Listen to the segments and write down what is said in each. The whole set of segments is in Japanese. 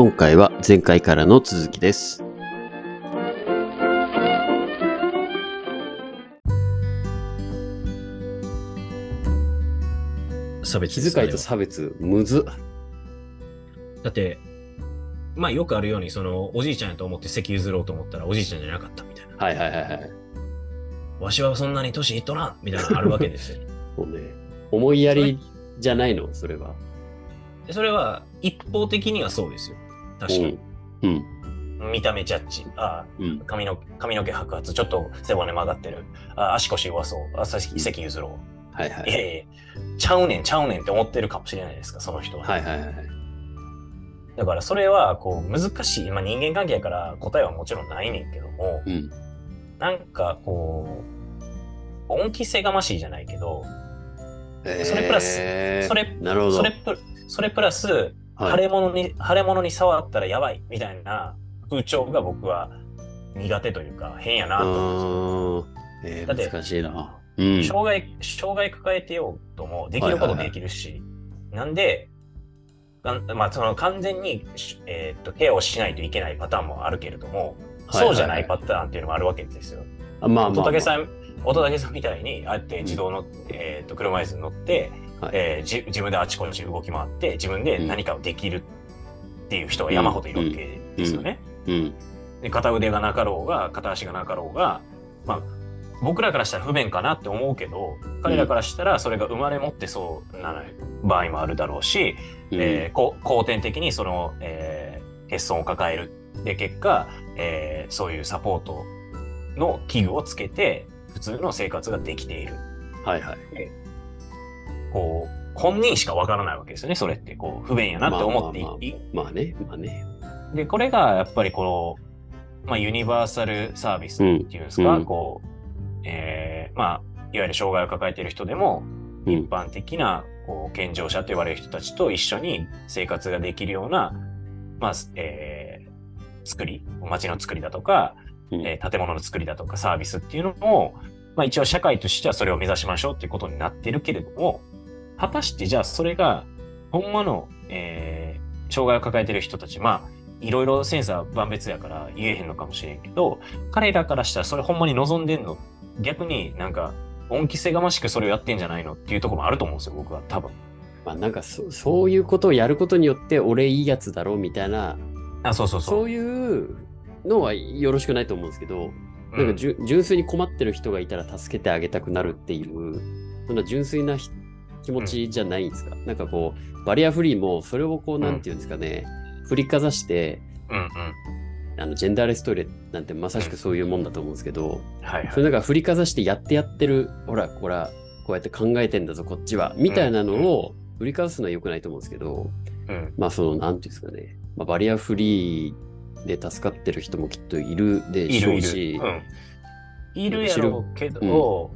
今回は前回からの続きです。差別気遣いと差別、むずっ。だって、まあよくあるように、その、おじいちゃんやと思って席譲ろうと思ったら、おじいちゃんじゃなかったみたいな。はいはいはいはい。わしはそんなに年いっとらんみたいなのあるわけですよ。そうね。思いやりじゃないの、それは。でそれは、一方的にはそうですよ。確かに。うん。見た目ジャッジ。あうん。髪の髪の毛白髪、ちょっと背骨曲がってる。あ足腰弱そう。あ席席譲ろう。はいはいい。やいやちゃうねん、ちゃうねんって思ってるかもしれないですか、その人は。はいはいはい。だからそれは、こう、難しい。まあ人間関係やから答えはもちろんないねんけども、うん。なんかこう、恩着せがましいじゃないけど、それプラスえーそれなるほど。それプそれプラス、はい腫れ物に、腫れ物に触ったらやばいみたいな風潮が僕は苦手というか変やなうと思うんーん。えだってー、難しいな。うんですよ。。障害、障害抱えてようともできることできるし、なんで、がんまあその完全に、しえーっと、ケアをしないといけないパターンもあるけれども、はいはいはいそうじゃないパターンっていうのもあるわけですよ。あまあまあ、まあ。乙武さん、乙武さんみたいに、ああやって自動の、えーっと、車椅子に乗って、はいえーじ自分であちこち動き回って、自分で何かをできるっていう人は山ほどいるわけですよね。うん。で片腕がなかろうが、片足がなかろうが、まあ、僕らからしたら不便かなって思うけど、彼らからしたらそれが生まれ持ってそうな場合もあるだろうし、うんえーこ後天的にその、えー欠損を抱える。で、結果、えーそういうサポートの器具をつけて、普通の生活ができている。はいはい。こう、本人しかわからないわけですよね、それって。こう、不便やなって思っていまあまあいまあね、まあね。で、これがやっぱりこの、まあ、ユニバーサルサービスっていうんですか、うん。こう、えーまあ、いわゆる障害を抱えている人でも、うん。一般的なこう健常者と言われる人たちと一緒に生活ができるような、まあ、えー作り、街の作りだとか、うん。えー建物の作りだとかサービスっていうのを、まあ一応社会としてはそれを目指しましょうっていうことになってるけれども、果たしてじゃあそれが、ほんまの、えー障害を抱えてる人たち、まあ、いろいろセンサー万別やから言えへんのかもしれんけど、彼らからしたらそれほんまに望んでんの？逆になんか、恩着せがましくそれをやってんじゃないのっていうところもあると思うんですよ、僕は多分。まあなんかそ、そういうことをやることによって、俺いいやつだろうみたいな、あ、そうそうそう。そういうのはよろしくないと思うんですけど、うんなんかじゅ純粋に困ってる人がいたら助けてあげたくなるっていう、そんな純粋なひ気持ちじゃないんですか、なんかこう、バリアフリーもそれをこう、なんていうんですかね、振りかざして、うんうん。あのジェンダーレストイレなんてまさしくそういうもんだと思うんですけど、はいはい。それなんか振りかざしてやってやってる、ほら、ほら、こうやって考えてんだぞ、こっちは、みたいなのを振りかざすのは良くないと思うんですけど、うん。まあその、なんていうんですかね、まあ、バリアフリーで助かってる人もきっといるでいるいしょうし、る。うん。いるやろうけど、こ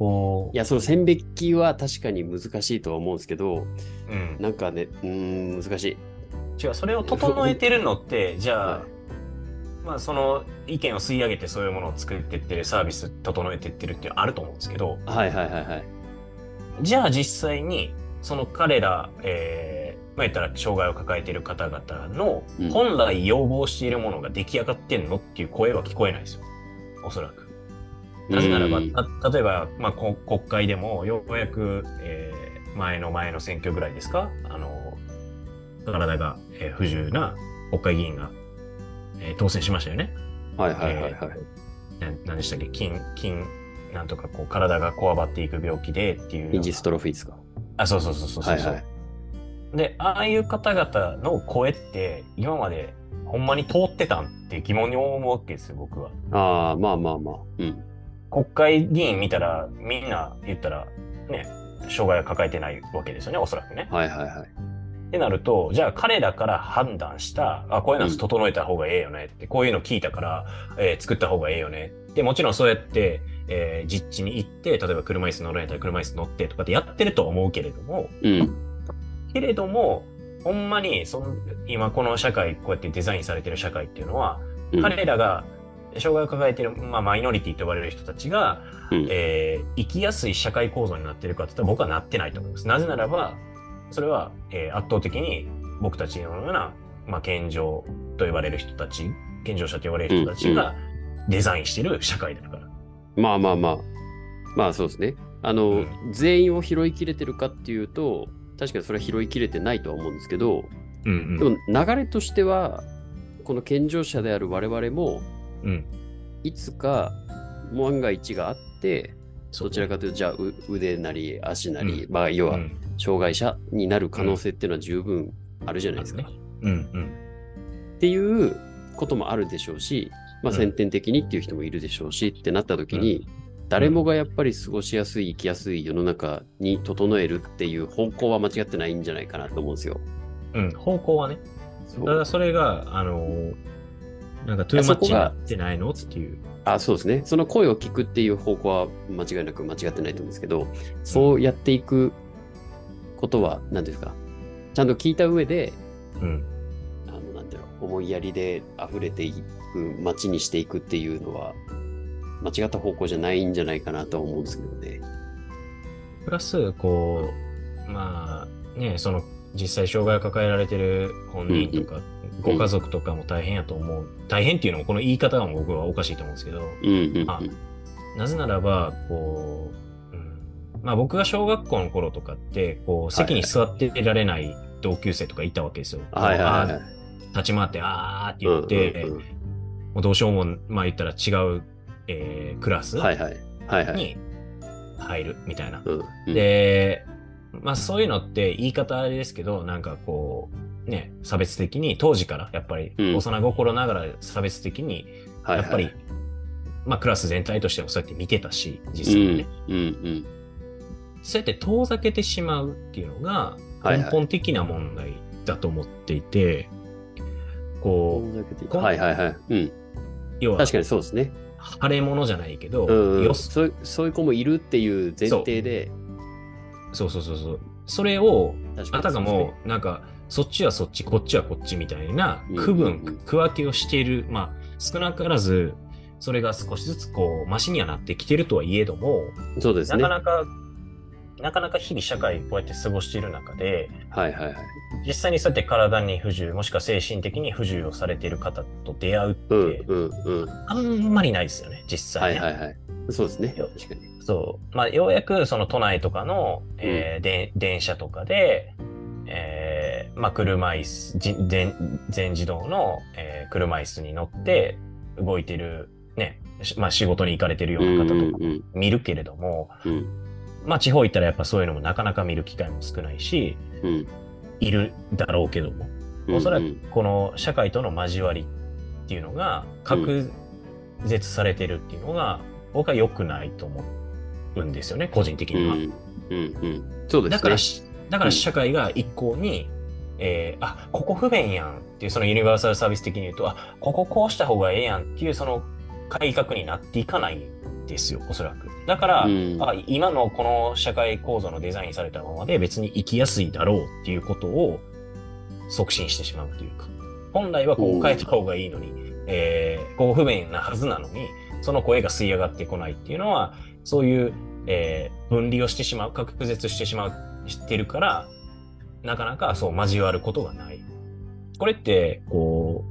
いや、その線引きは確かに難しいとは思うんですけど、う、うん。なんかね、うーん、難しい。違う、それを整えてるのって、じゃあ、はいまあその意見を吸い上げてそういうものを作ってってるサービス整えてってるってあると思うんですけど、はいはいはいはい。じゃあ実際にその彼ら、えー、まあ言ったら障害を抱えている方々のうん本来要望しているものが出来上がってんのっていう声は聞こえないですよ。おそらく。なぜならば、例えば、まあ、こ国会でもようやく、えー前の前の選挙ぐらいですか？あの、体が、えー不自由な国会議員が、えー当選しましたよね。はいはいはいはい。えーな何でしたっけ？筋、筋、なんとかこう体がこわばっていく病気でっていうような。インジストロフィーですか？あ、そうそうそうそうそう。はいはい。で、ああいう方々の声って今までほんまに通ってたんって疑問に思うわけですよ、僕は。ああ、まあまあまあ。うん。国会議員見たらみんな言ったらね、障害を抱えてないわけですよね、おそらくね。はいはいはい。ってなると、じゃあ彼らから判断した、あ、こういうの整えた方がええよねって、こういうの聞いたから、えー作った方がええよね。で、もちろんそうやって、えー実地に行って、例えば車椅子乗られたら車椅子乗ってとかってやってるとは思うけれども、うん。けれども、ほんまにその、今この社会、こうやってデザインされてる社会っていうのは、うん彼らが障害を抱えてる、まあ、マイノリティと呼ばれる人たちが、うんえー生きやすい社会構造になってるかって言ったら僕はなってないと思います。なぜならば、それは、えー圧倒的に僕たちのようなまあ、健常と言われる人たち、健常者と言われる人たちがデザインしてる社会だから。まあまあまあ。まあそうですね。あの、うん全員を拾いきれてるかっていうと、確かにそれは拾いきれてないとは思うんですけど、うんでも流れとしては、この健常者である我々も、うん。うん。いつか万が一があって、どちらかというと、じゃあう腕なり足なり、うまあ要はうん障害者になる可能性っていうのは十分あるじゃないですか。うんうん。っていうこともあるでしょうし、まあ、うん先天的にっていう人もいるでしょうし、ってなった時に、誰もがやっぱり過ごしやすい、生きやすい世の中に整えるっていう方向は間違ってないんじゃないかなと思うんですよ。うん。方向はね。ただそれが、あのーなんかトゥーマッチになってないの？っていう。あそうですね。その声を聞くっていう方向は間違いなく間違ってないと思うんですけど、そうやっていくことは、何ですか、ちゃんと聞いた上で、うん。あの、なんていうの、思いやりで溢れていく街にしていくっていうのは、間違った方向じゃないんじゃないかなとは思うんですけどね。プラス、こう、まあ、ね、その、実際障害を抱えられてる本人とか、ご家族とかも大変やと思う。大変っていうのも、この言い方が僕はおかしいと思うんですけど、なぜならば、こう、うん、まあ僕が小学校の頃とかって、こう、席に座ってられない同級生とかいたわけですよ。はいはい立ち回って、あーって言って、うんうんもうどうしようも、まあ言ったら違う、えークラスうんはいはい。はいはい。に入るみたいな。うんうん、で、まあそういうのって言い方あれですけど、なんかこう、ね、差別的に、当時からやっぱりうん幼心ながら差別的に、やっぱり、まあクラス全体としてもそうやって見てたし、実際にね。うんうんそうやって遠ざけてしまうっていうのが根本的な問題だと思っていて、こう、はいはいはい。うん。要は確かにそうですね。腫れ物じゃないけど、そそういう子もいるっていう前提で、そうそうそうそう。それをあたかも、なんか、そっちはそっち、こっちはこっちみたいなうん区分、区分けをしている、まあ、少なからず、それが少しずつこう、マシにはなってきてるとはいえども、そうですね。なかなか、なかなか日々社会こうやって過ごしている中で、はいはいはい。実際にそうやって体に不自由、もしくは精神的に不自由をされている方と出会うって、うんうんうん。あんまりないですよね、実際ね。はいはいはい。そうですね。よ確かに。そう。まあ、ようやくその都内とかの、えーで電車とかで、えーまあ、車椅子、じ全全自動の、えー車椅子に乗って動いてる、ね、しまあ、仕事に行かれてるような方とかうん見るけれども、うんまあ、地方行ったらやっぱそういうのもなかなか見る機会も少ないし、うんいるだろうけども、うん。おそらくうんこの社会との交わりっていうのが確絶されてるっていうのが、僕は良くないと思うんですよね、個人的には。うんうんうん。そうですね。だからし、だから社会が一向に、えーあ、ここ不便やんっていう、そのユニバーサルサービス的に言うと、あ、こここうした方がええやんっていう、その改革になっていかないんですよ、おそらく。だから、うんあ今のこの社会構造のデザインされたままで別に生きやすいだろうっていうことを促進してしまうというか、本来はこう変えた方がいいのに、えーこう不便なはずなのに、その声が吸い上がってこないっていうのは、そういう、えー分離をしてしまう、隔絶してしまう、してるから、なかなかそう交わることがない。これって、こ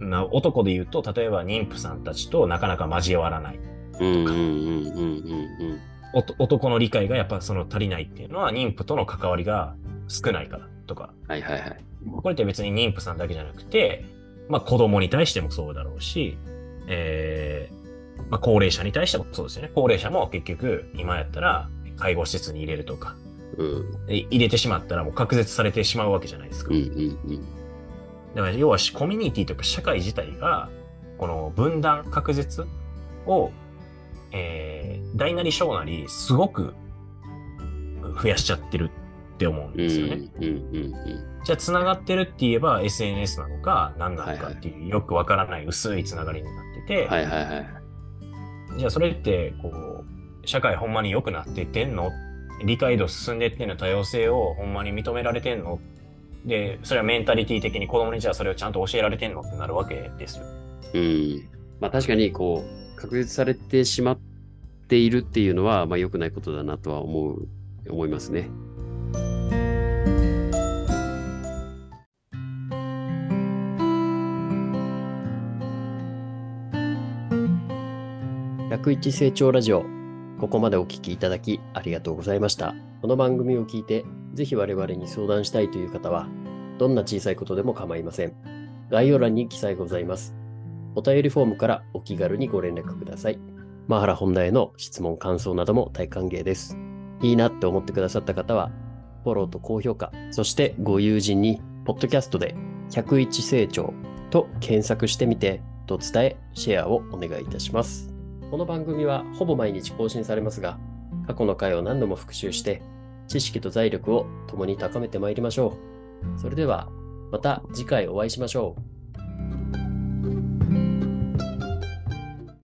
う、な男で言うと、例えば妊婦さんたちとなかなか交わらない。うんうんうんうんうんおと男の理解がやっぱその足りないっていうのは妊婦との関わりが少ないからとか。はいはいはい。これって別に妊婦さんだけじゃなくて、まあ子供に対してもそうだろうし、えーまあ高齢者に対してもそうですよね。高齢者も結局今やったら介護施設に入れるとか、うんで入れてしまったらもう隔絶されてしまうわけじゃないですか。うんうんうん。だから要はコミュニティとか社会自体が、この分断、隔絶を、えー大なり小なり、すごく増やしちゃってるって思うんうんですよね。じゃあ、繋がってるって言えば SNS なのか、何なのかっていう、よくわからない薄い繋がりになってて、はいはいはい。じゃあそれって、こう、社会ほんまに良くなってってんの？理解度進んでってんの？多様性をほんまに認められてんの？で、それはメンタリティ的に子供にじゃあそれをちゃんと教えられてんの？ってなるわけですよ。うん。まあ確かにこう、確立されてしまっているっていうのは、まあ、良くないことだなとは思う思いますね。楽一成長ラジオここまでお聞きいただきありがとうございました。この番組を聞いてぜひ我々に相談したいという方はどんな小さいことでも構いません。概要欄に記載ございます。お便りフォームからお気軽にご連絡ください。マハラ本題への質問、感想なども大歓迎です。いいなって思ってくださった方は、フォローと高評価、そしてご友人に、ポッドキャストで101成長と検索してみて、と伝え、シェアをお願いいたします。この番組はほぼ毎日更新されますが、過去の回を何度も復習して、知識と財力を共に高めてまいりましょう。それでは、また次回お会いしましょう。